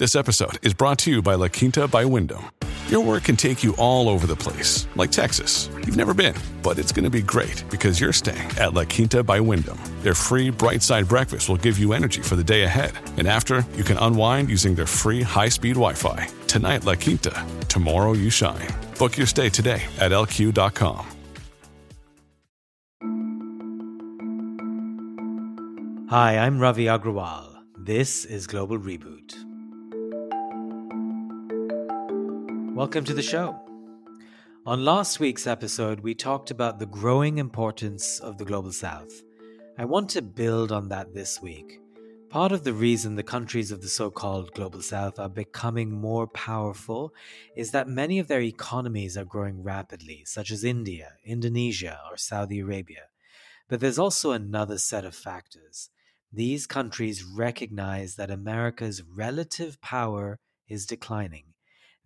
This episode is brought to you by La Quinta by Wyndham. Your work can take you all over the place, like Texas. You've never been, but it's going to be great because you're staying at La Quinta by Wyndham. Their free bright side breakfast will give you energy for the day ahead. And after, you can unwind using their free high speed Wi Fi. Tonight, La Quinta. Tomorrow, you shine. Book your stay today at lq.com. Hi, I'm Ravi Agrawal. This is Global Reboot. Welcome to the show. On last week's episode, we talked about the growing importance of the Global South. I want to build on that this week. Part of the reason the countries of the so called Global South are becoming more powerful is that many of their economies are growing rapidly, such as India, Indonesia, or Saudi Arabia. But there's also another set of factors. These countries recognize that America's relative power is declining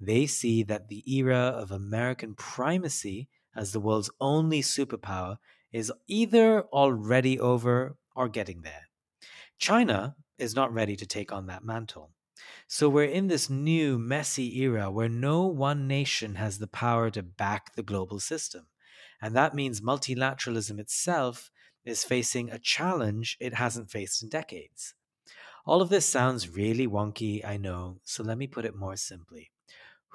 they see that the era of American primacy as the world's only superpower is either already over or getting there. China is not ready to take on that mantle. So we're in this new, messy era where no one nation has the power to back the global system. And that means multilateralism itself is facing a challenge it hasn't faced in decades. All of this sounds really wonky, I know, so let me put it more simply.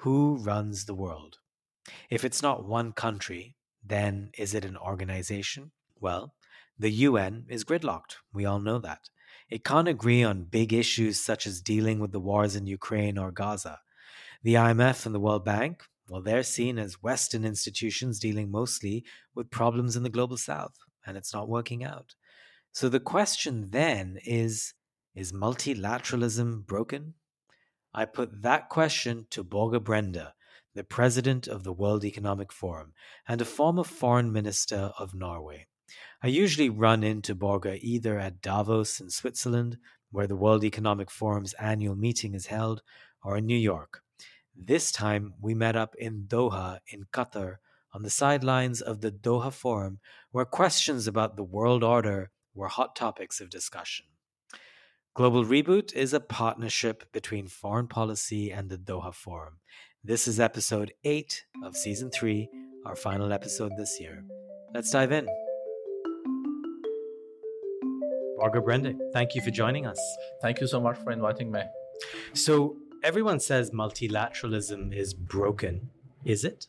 Who runs the world? If it's not one country, then is it an organization? Well, the UN is gridlocked. We all know that. It can't agree on big issues such as dealing with the wars in Ukraine or Gaza. The IMF and the World Bank, well, they're seen as Western institutions dealing mostly with problems in the global south, and it's not working out. So the question then is is multilateralism broken? I put that question to Børge Brende, the president of the World Economic Forum and a former foreign minister of Norway. I usually run into Børge either at Davos in Switzerland, where the World Economic Forum's annual meeting is held, or in New York. This time we met up in Doha, in Qatar, on the sidelines of the Doha Forum, where questions about the world order were hot topics of discussion. Global Reboot is a partnership between foreign policy and the Doha Forum. This is episode 8 of season 3, our final episode this year. Let's dive in. Børge Brende, thank you for joining us. Thank you so much for inviting me. So, everyone says multilateralism is broken. Is it?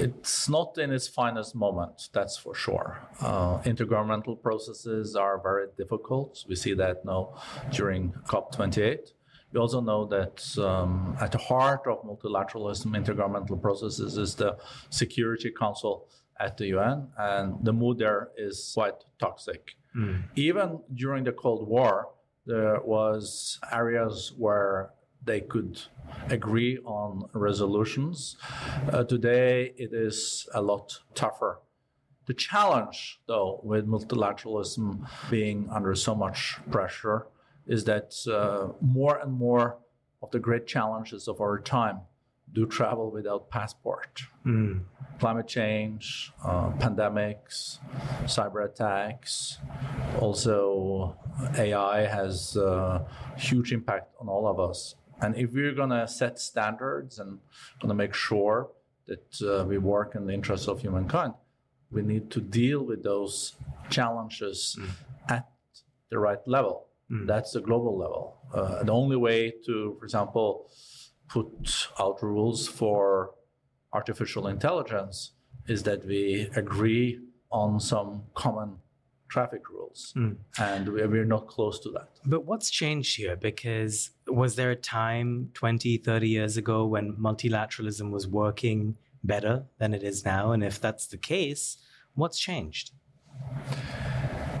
It's not in its finest moment, that's for sure. Uh, intergovernmental processes are very difficult. We see that now during COP28. We also know that um, at the heart of multilateralism, intergovernmental processes, is the Security Council at the UN, and the mood there is quite toxic. Mm. Even during the Cold War, there was areas where they could agree on resolutions. Uh, today, it is a lot tougher. The challenge, though, with multilateralism being under so much pressure, is that uh, more and more of the great challenges of our time do travel without passport. Mm. Climate change, uh, pandemics, cyber attacks, also AI has a uh, huge impact on all of us. And if we're going to set standards and going to make sure that uh, we work in the interests of humankind, we need to deal with those challenges mm. at the right level. Mm. That's the global level. Uh, the only way to, for example, put out rules for artificial intelligence is that we agree on some common traffic rules. Mm. And we're not close to that. But what's changed here? Because was there a time 20, 30 years ago when multilateralism was working better than it is now? And if that's the case, what's changed?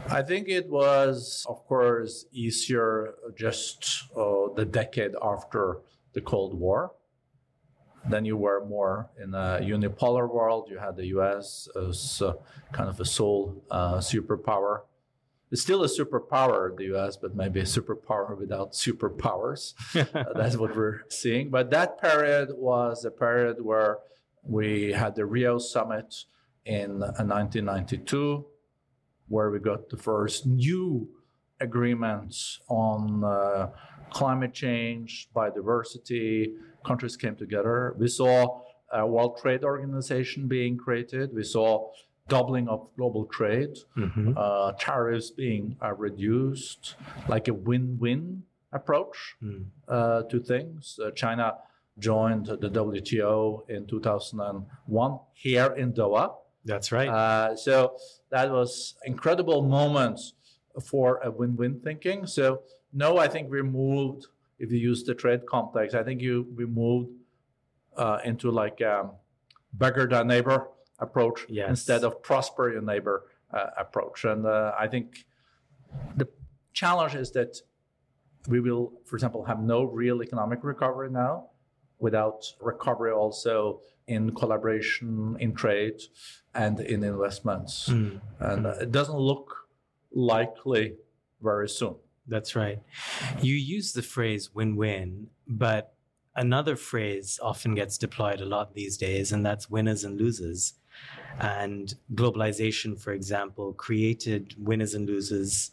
I think it was, of course, easier just uh, the decade after the Cold War then you were more in a unipolar world. You had the US as uh, kind of a sole uh, superpower. It's still a superpower, the US, but maybe a superpower without superpowers. uh, that's what we're seeing. But that period was a period where we had the Rio summit in 1992, uh, where we got the first new agreements on uh, climate change, biodiversity, countries came together. We saw a World Trade Organization being created. We saw doubling of global trade, mm-hmm. uh, tariffs being uh, reduced, like a win-win approach mm. uh, to things. Uh, China joined the WTO in 2001 here in Doha. That's right. Uh, so that was incredible moments for a win-win thinking. So no, I think we moved. If you use the trade context, I think you we moved uh, into like um, beggar thy neighbor approach yes. instead of prosper your neighbor uh, approach. And uh, I think the challenge is that we will, for example, have no real economic recovery now without recovery also in collaboration, in trade, and in investments. Mm. And uh, it doesn't look likely very soon. That's right. You use the phrase win win, but another phrase often gets deployed a lot these days, and that's winners and losers. And globalization, for example, created winners and losers.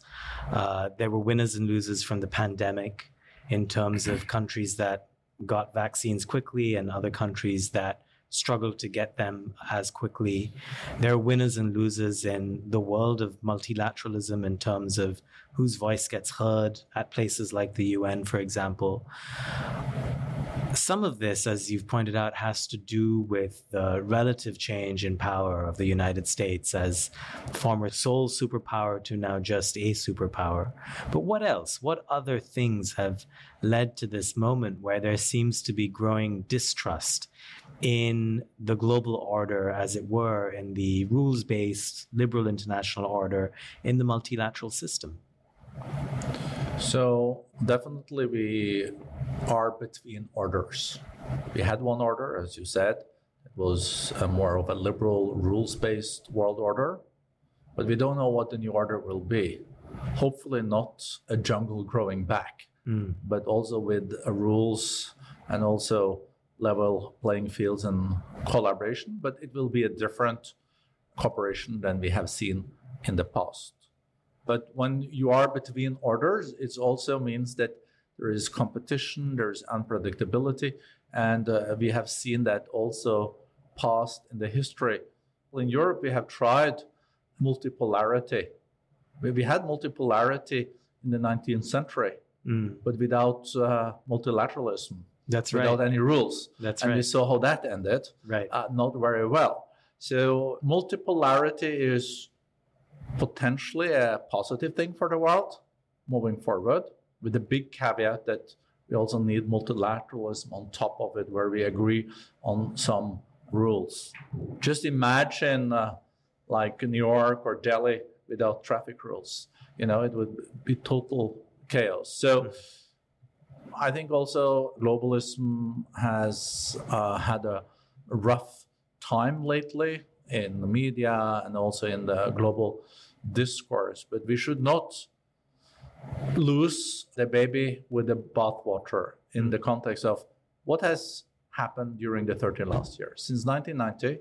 Uh, there were winners and losers from the pandemic in terms of countries that got vaccines quickly and other countries that struggled to get them as quickly. There are winners and losers in the world of multilateralism in terms of whose voice gets heard at places like the UN, for example. Some of this, as you've pointed out, has to do with the relative change in power of the United States as former sole superpower to now just a superpower. But what else? What other things have led to this moment where there seems to be growing distrust in the global order, as it were, in the rules based liberal international order, in the multilateral system? So, definitely, we are between orders. We had one order, as you said, it was more of a liberal, rules based world order, but we don't know what the new order will be. Hopefully, not a jungle growing back, mm. but also with rules and also level playing fields and collaboration, but it will be a different cooperation than we have seen in the past. But when you are between orders, it also means that there is competition, there's unpredictability, and uh, we have seen that also past in the history. Well, in Europe, we have tried multipolarity. We had multipolarity in the 19th century, mm. but without uh, multilateralism. That's right. Without any rules. That's and right. And we saw how that ended. Right. Uh, not very well. So multipolarity is potentially a positive thing for the world moving forward, with the big caveat that we also need multilateralism on top of it, where we agree on some rules. Just imagine, uh, like New York or Delhi without traffic rules. You know, it would be total chaos. So. I think also globalism has uh, had a rough time lately in the media and also in the global discourse, but we should not lose the baby with the bathwater in the context of what has happened during the 30 last years. Since 1990,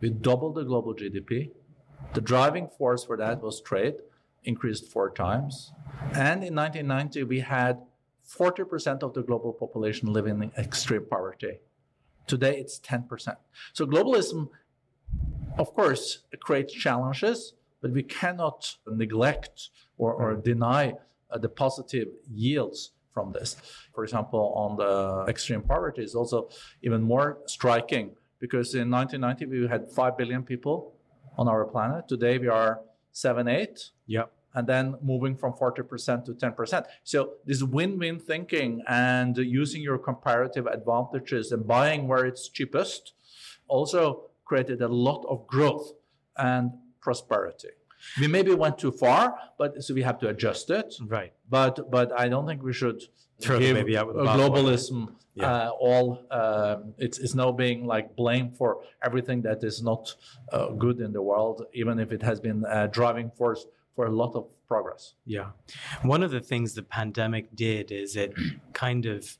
we doubled the global GDP. The driving force for that was trade, increased four times. And in 1990, we had 40% of the global population live in extreme poverty. Today, it's 10%. So, globalism, of course, creates challenges, but we cannot neglect or, or deny uh, the positive yields from this. For example, on the extreme poverty is also even more striking because in 1990 we had 5 billion people on our planet. Today we are 7, 8. Yep and then moving from 40% to 10%. So this win-win thinking and using your comparative advantages and buying where it's cheapest also created a lot of growth and prosperity. We maybe went too far, but so we have to adjust it. Right. But but I don't think we should Throw give maybe out with globalism yeah. uh, all. Um, it's it's now being like blamed for everything that is not uh, good in the world, even if it has been a driving force for a lot of progress. Yeah. One of the things the pandemic did is it kind of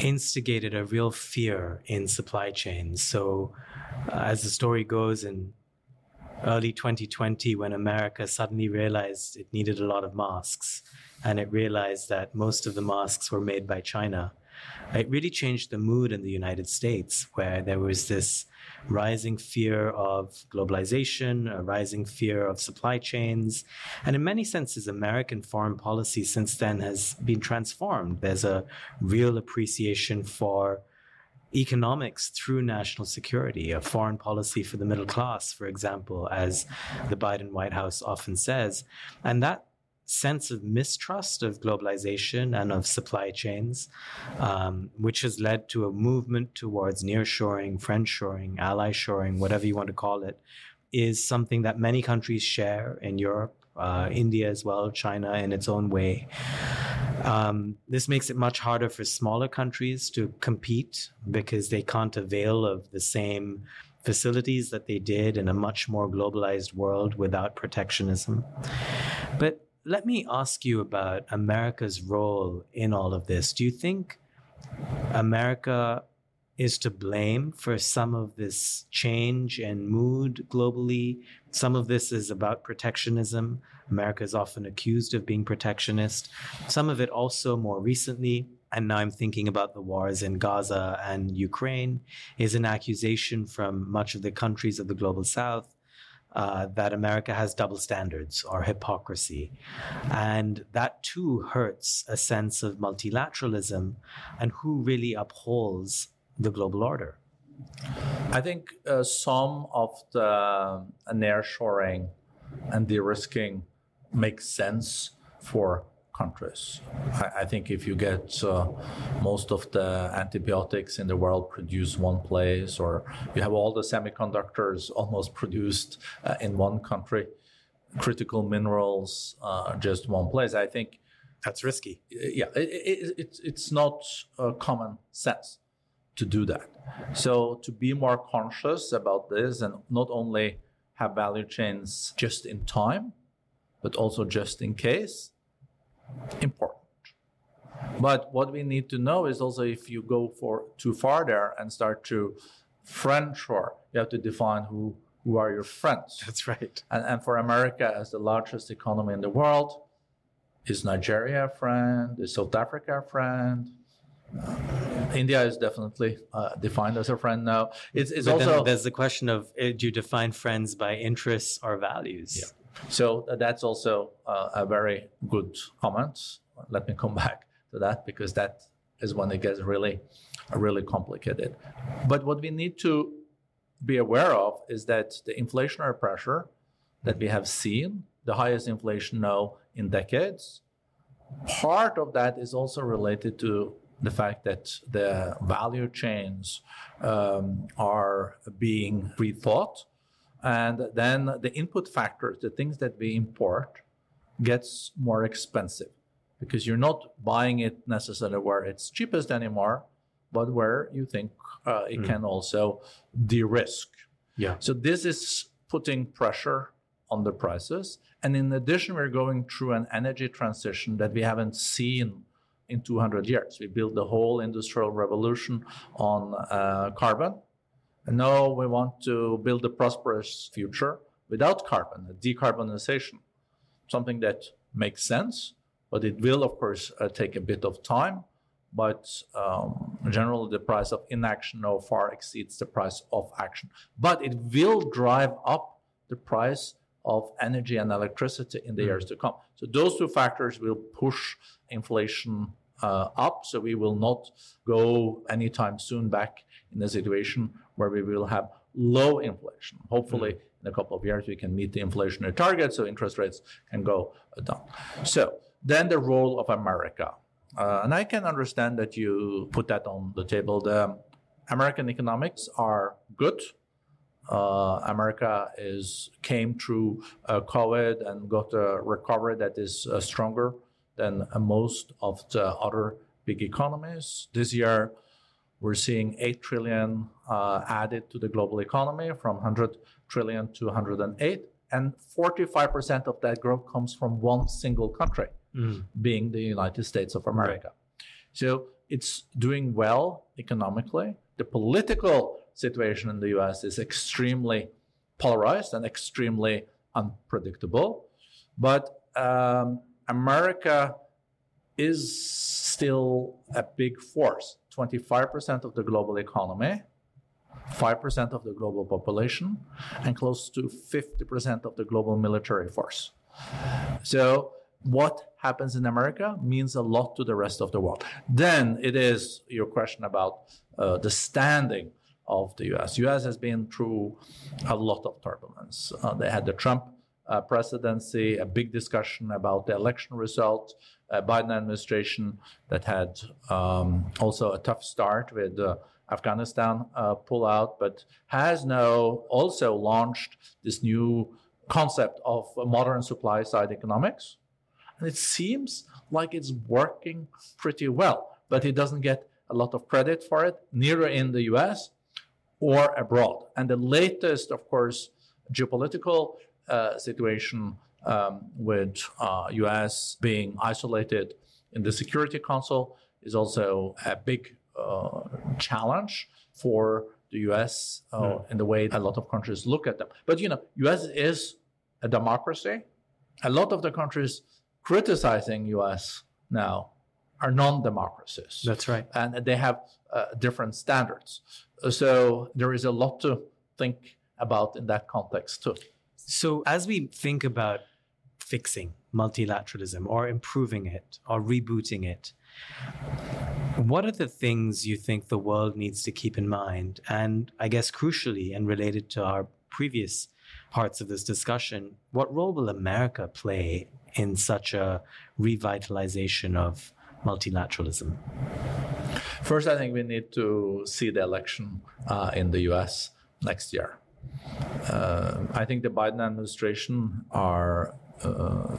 instigated a real fear in supply chains. So, uh, as the story goes, in early 2020 when America suddenly realized it needed a lot of masks and it realized that most of the masks were made by China. It really changed the mood in the United States, where there was this rising fear of globalization, a rising fear of supply chains. And in many senses, American foreign policy since then has been transformed. There's a real appreciation for economics through national security, a foreign policy for the middle class, for example, as the Biden White House often says. And that sense of mistrust of globalization and of supply chains, um, which has led to a movement towards nearshoring, friendshoring, ally shoring, whatever you want to call it, is something that many countries share in Europe, uh, India as well, China in its own way. Um, this makes it much harder for smaller countries to compete because they can't avail of the same facilities that they did in a much more globalized world without protectionism. But let me ask you about America's role in all of this. Do you think America is to blame for some of this change in mood globally? Some of this is about protectionism. America is often accused of being protectionist. Some of it also more recently, and now I'm thinking about the wars in Gaza and Ukraine, is an accusation from much of the countries of the global south uh, that America has double standards or hypocrisy. And that too hurts a sense of multilateralism and who really upholds the global order. I think uh, some of the uh, nearshoring and de-risking makes sense for countries. I, I think if you get uh, most of the antibiotics in the world produced one place, or you have all the semiconductors almost produced uh, in one country, critical minerals uh, just one place, I think that's risky. Yeah, it, it, it's it's not common sense to do that. So to be more conscious about this and not only have value chains just in time, but also just in case important. But what we need to know is also if you go for too far there and start to friendshore, you have to define who who are your friends. That's right. And, and for America as the largest economy in the world, is Nigeria a friend? Is South Africa a friend? India is definitely uh, defined as a friend now. It's, it's also there's the question of uh, do you define friends by interests or values? Yeah. So that's also uh, a very good comment. Let me come back to that because that is when it gets really, really complicated. But what we need to be aware of is that the inflationary pressure that we have seen, the highest inflation now in decades, part of that is also related to the fact that the value chains um, are being rethought and then the input factors, the things that we import, gets more expensive because you're not buying it necessarily where it's cheapest anymore, but where you think uh, it mm. can also de-risk. Yeah. So this is putting pressure on the prices, and in addition, we're going through an energy transition that we haven't seen in 200 years. We built the whole industrial revolution on uh, carbon and now we want to build a prosperous future without carbon, a decarbonization, something that makes sense, but it will, of course, uh, take a bit of time. But um, generally, the price of inaction now far exceeds the price of action. But it will drive up the price of energy and electricity in the mm. years to come. So those two factors will push inflation uh, up. So we will not go anytime soon back in a situation where we will have low inflation. Hopefully, mm. in a couple of years, we can meet the inflationary target, so interest rates can go down. So then the role of America. Uh, and I can understand that you put that on the table. The American economics are good. Uh, America is came through uh, COVID and got a recovery that is uh, stronger than most of the other big economies. This year, we're seeing 8 trillion uh, added to the global economy from 100 trillion to 108. And 45% of that growth comes from one single country, mm. being the United States of America. Right. So it's doing well economically. The political situation in the US is extremely polarized and extremely unpredictable. But um, America is still a big force 25% of the global economy, 5% of the global population, and close to 50% of the global military force. So, what happens in America means a lot to the rest of the world. Then it is your question about uh, the standing of the U.S. U.S. has been through a lot of turbulence. Uh, they had the Trump uh, presidency, a big discussion about the election result, Biden administration that had um, also a tough start with uh, Afghanistan uh, pullout, but has now also launched this new concept of modern supply side economics. And it seems like it's working pretty well, but it doesn't get a lot of credit for it, neither in the US or abroad. And the latest, of course, geopolitical uh, situation um, with uh, US being isolated in the Security Council is also a big uh, challenge for the US mm. in the way a lot of countries look at them. But you know, US is a democracy. A lot of the countries criticizing US now are non-democracies. That's right. And they have uh, different standards. So there is a lot to think about in that context too. So as we think about fixing multilateralism or improving it or rebooting it, what are the things you think the world needs to keep in mind? And I guess crucially and related to our previous parts of this discussion, what role will America play in such a revitalization of multilateralism? First, I think we need to see the election uh, in the US next year. Uh, I think the Biden administration are,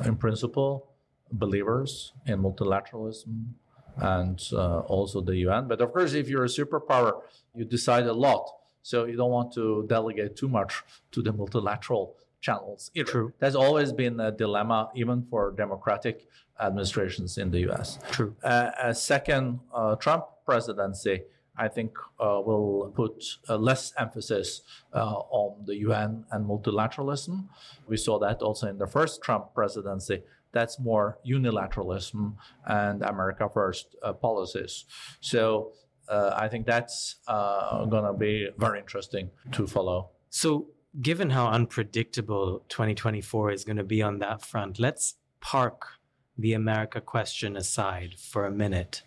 in principle, believers in multilateralism and uh, also the UN. But of course, if you're a superpower, you decide a lot. So you don't want to delegate too much to the multilateral channels either. True. That's always been a dilemma, even for democratic administrations in the US. True. Uh, a second uh, Trump presidency, I think, uh, will put uh, less emphasis uh, on the UN and multilateralism. We saw that also in the first Trump presidency. That's more unilateralism and America First uh, policies. So I think that's going to be very interesting to follow. So given how unpredictable 2024 is going to be on that front, let's park the America question aside for a minute.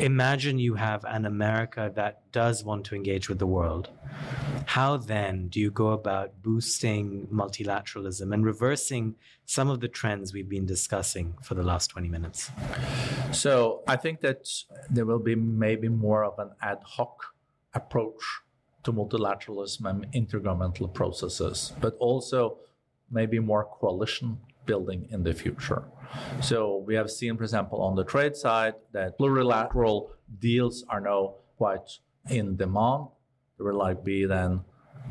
Imagine you have an America that does want to engage with the world. How then do you go about boosting multilateralism and reversing some of the trends we've been discussing for the last 20 minutes? So, I think that there will be maybe more of an ad hoc approach to multilateralism and intergovernmental processes, but also maybe more coalition building in the future. So we have seen, for example, on the trade side, that plurilateral deals are now quite in demand. There will like be then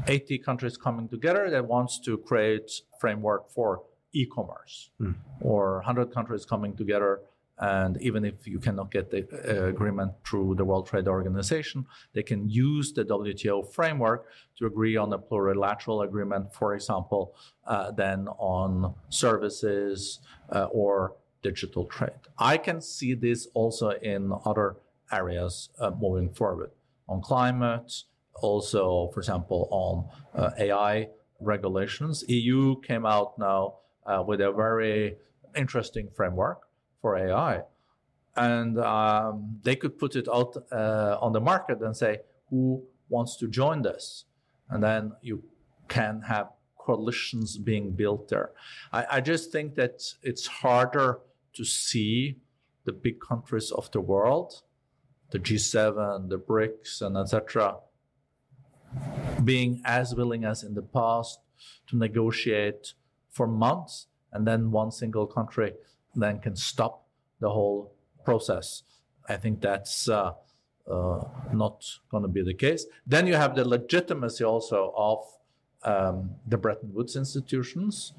80 countries coming together that wants to create framework for e-commerce, mm. or 100 countries coming together and even if you cannot get the uh, agreement through the World Trade Organization, they can use the WTO framework to agree on a plurilateral agreement, for example, uh, then on services uh, or digital trade. I can see this also in other areas uh, moving forward on climate, also, for example, on uh, AI regulations. EU came out now uh, with a very interesting framework for AI. And um, they could put it out uh, on the market and say, who wants to join this? And then you can have coalitions being built there. I, I just think that it's harder to see the big countries of the world, the G7, the BRICS, and etc., being as willing as in the past to negotiate for months, and then one single country then can stop the whole process. I think that's uh, uh, not going to be the case. Then you have the legitimacy also of um, the Bretton Woods institutions,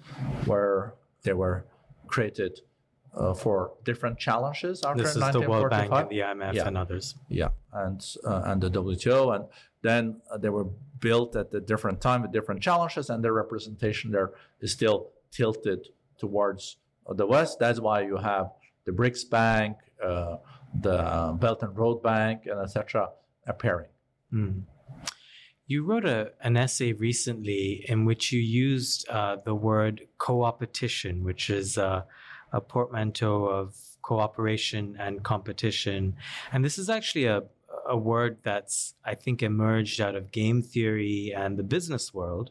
where they were created uh, for different challenges after This is the World Bank and the IMF Yeah. and others. Yeah, and uh, and the WTO, and then uh, they were built at a different time with different challenges, and their representation there is still tilted towards uh, the West. That's why you have the BRICS Bank, uh, the Belt and Road Bank, and etc. appearing. Mm. You wrote a, an essay recently in which you used uh, the word co-opetition, which is uh, a portmanteau of cooperation and competition. And this is actually a, a word that's, I think, emerged out of game theory and the business world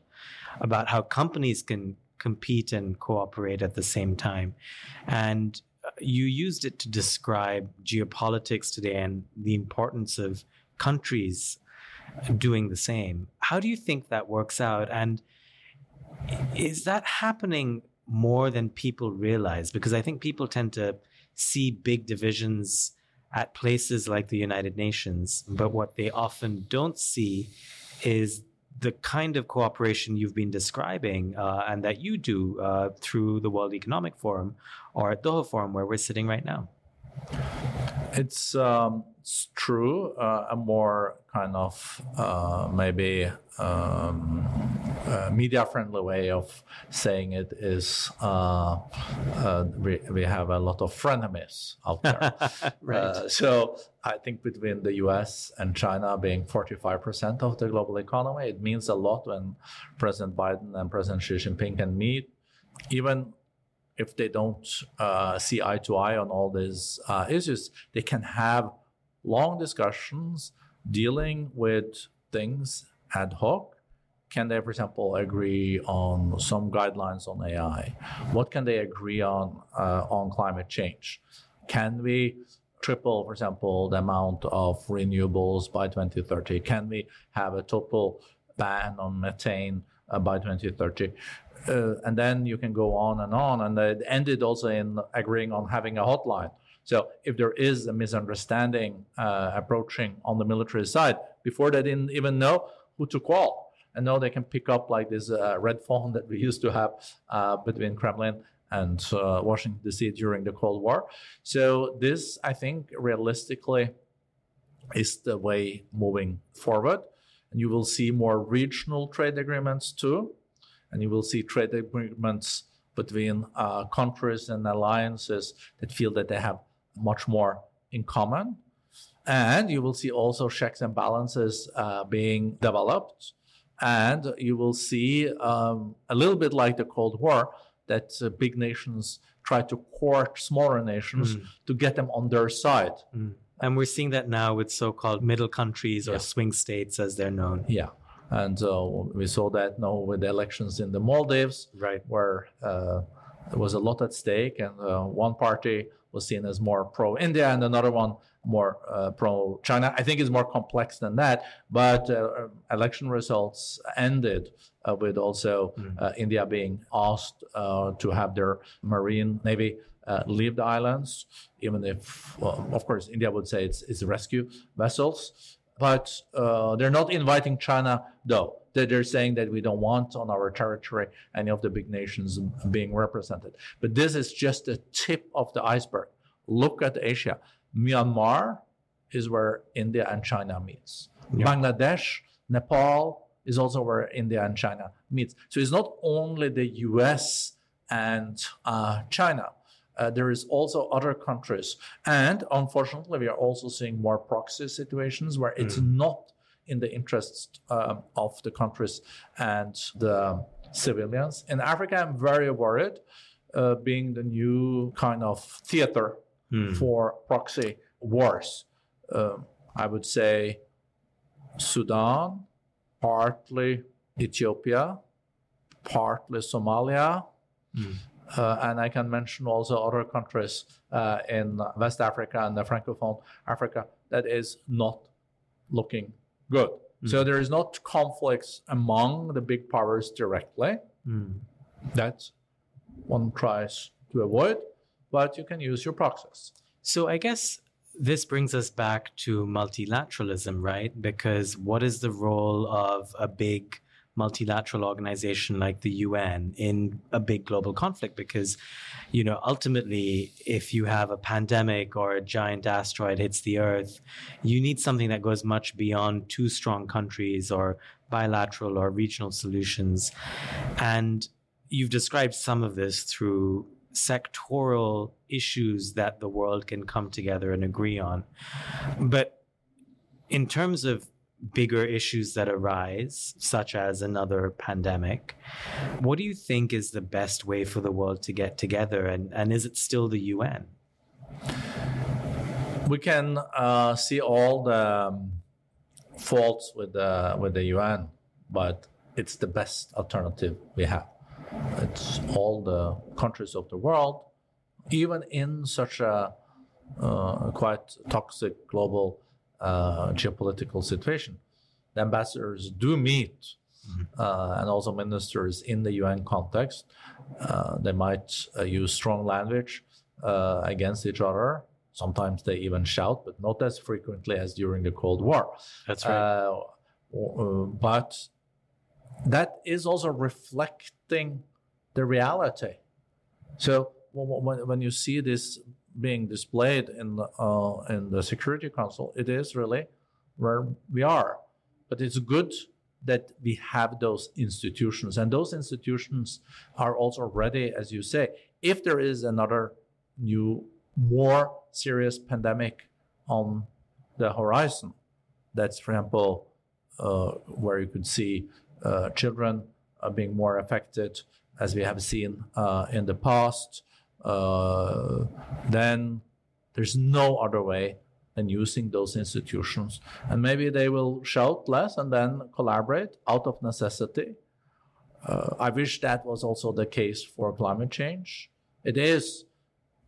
about how companies can compete and cooperate at the same time. And uh, you used it to describe geopolitics today and the importance of countries doing the same. How do you think that works out? And is that happening more than people realize? Because I think people tend to see big divisions at places like the United Nations, but what they often don't see is the kind of cooperation you've been describing uh, and that you do uh, through the World Economic Forum or at Doha Forum, where we're sitting right now. It's, um, it's true. Uh, a more kind of uh, maybe um, uh, media friendly way of saying it is uh, uh, we, we have a lot of frenemies out there. right. Uh, so I think between the US and China being 45% of the global economy, it means a lot when President Biden and President Xi Jinping can meet. Even if they don't uh, see eye to eye on all these uh, issues, they can have long discussions dealing with things ad hoc. Can they, for example, agree on some guidelines on AI? What can they agree on uh, on climate change? Can we triple, for example, the amount of renewables by 2030? Can we have a total ban on methane uh, by 2030? Uh, and then you can go on and on. And it ended also in agreeing on having a hotline. So if there is a misunderstanding uh, approaching on the military side, before they didn't even know who to call. And now they can pick up like this uh, red phone that we used to have uh, between Kremlin and uh, Washington D.C. during the Cold War. So this, I think, realistically, is the way moving forward. And you will see more regional trade agreements too, and you will see trade agreements between uh, countries and alliances that feel that they have much more in common. And you will see also checks and balances uh, being developed. And you will see um, a little bit like the Cold War that uh, big nations try to court smaller nations Mm. to get them on their side. Mm. And we're seeing that now with so called middle countries or Yeah. swing states, as they're known. Yeah. And uh, we saw that now with the elections in the Maldives, Right. where uh, there was a lot at stake, and uh, one party was seen as more pro India and another one more uh, pro China. I think it's more complex than that, but uh, election results ended uh, with also Mm. uh, India being asked uh, to have their marine navy. Uh, leave the islands, even if, well, of course, India would say it's, it's rescue vessels but uh, they're not inviting China, though. They're, they're saying that we don't want on our territory any of the big nations being represented. But this is just the tip of the iceberg. Look at Asia. Myanmar is where India and China meets. Yeah. Bangladesh, Nepal is also where India and China meets. So it's not only the U.S. and uh, China. Uh, there is also other countries, and unfortunately, we are also seeing more proxy situations where it's not in the interest um, of the countries and the civilians. In Africa, I'm very worried, uh, being the new kind of theater Mm. for proxy wars. Um, I would say Sudan, partly Ethiopia, partly Somalia, Mm. uh, and I can mention also other countries uh, in West Africa and the Francophone Africa that is not looking good. So there is not conflicts among the big powers directly. Mm. That one tries to avoid, but you can use your proxies. So I guess this brings us back to multilateralism, right? Because what is the role of a big multilateral organization like the UN in a big global conflict because, you know, ultimately, if you have a pandemic or a giant asteroid hits the Earth, you need something that goes much beyond two strong countries or bilateral or regional solutions. And you've described some of this through sectoral issues that the world can come together and agree on. But in terms of bigger issues that arise, such as another pandemic, what do you think is the best way for the world to get together? And, and is it still the UN? We can uh, see all the um, faults with the, with the UN, but it's the best alternative we have. It's all the countries of the world, even in such a uh, quite toxic global uh, geopolitical situation. The ambassadors do meet, mm-hmm. uh, and also ministers in the UN context. Uh, they might uh, use strong language uh, against each other. Sometimes they even shout, but not as frequently as during the Cold War. That's right. but that is also reflecting the reality. So when, when you see this being displayed in the, uh, in the Security Council, it is really where we are. But it's good that we have those institutions, and those institutions are also ready, as you say, if there is another new, more serious pandemic on the horizon. That's, for example, uh, where you could see children are being more affected, as we have seen uh, in the past, uh, then there's no other way than using those institutions. And maybe they will shout less and then collaborate out of necessity. Uh, I wish that was also the case for climate change. It is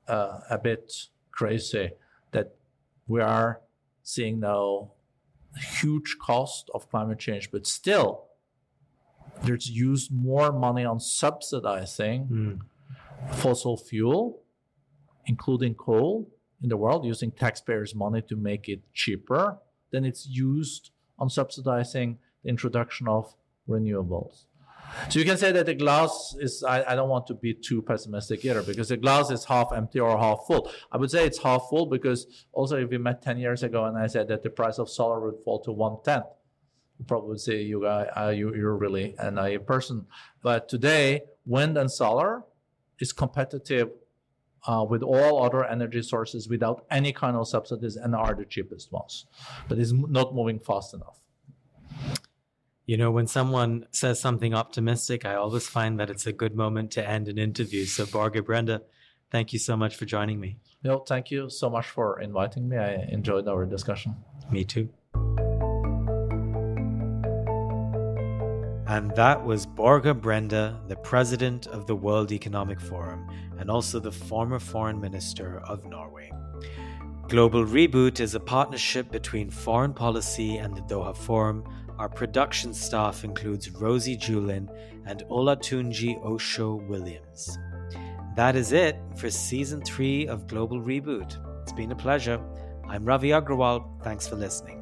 uh, a bit crazy that we are seeing now huge cost of climate change, but still there's used more money on subsidizing mm. fossil fuel, including coal, in the world, using taxpayers' money to make it cheaper than it's used on subsidizing the introduction of renewables. So you can say that the glass is, I, I, don't want to be too pessimistic either, because the glass is half empty or half full. I would say it's half full because also if we met 10 years ago and I said that the price of solar would fall to one tenth, probably say you guys, uh, you, you're really a naive person. But today, wind and solar is competitive uh, with all other energy sources without any kind of subsidies and are the cheapest ones. But it's not moving fast enough. You know, when someone says something optimistic, I always find that it's a good moment to end an interview. So, Børge Brende, thank you so much for joining me. No, thank you so much for inviting me. I enjoyed our discussion. Me too. And that was Børge Brende, the president of the World Economic Forum and also the former foreign minister of Norway. Global Reboot is a partnership between foreign policy and the Doha Forum. Our production staff includes Rosie Julin and Olatunji Osho Williams. That is it for season three of Global Reboot. It's been a pleasure. I'm Ravi Agrawal. Thanks for listening.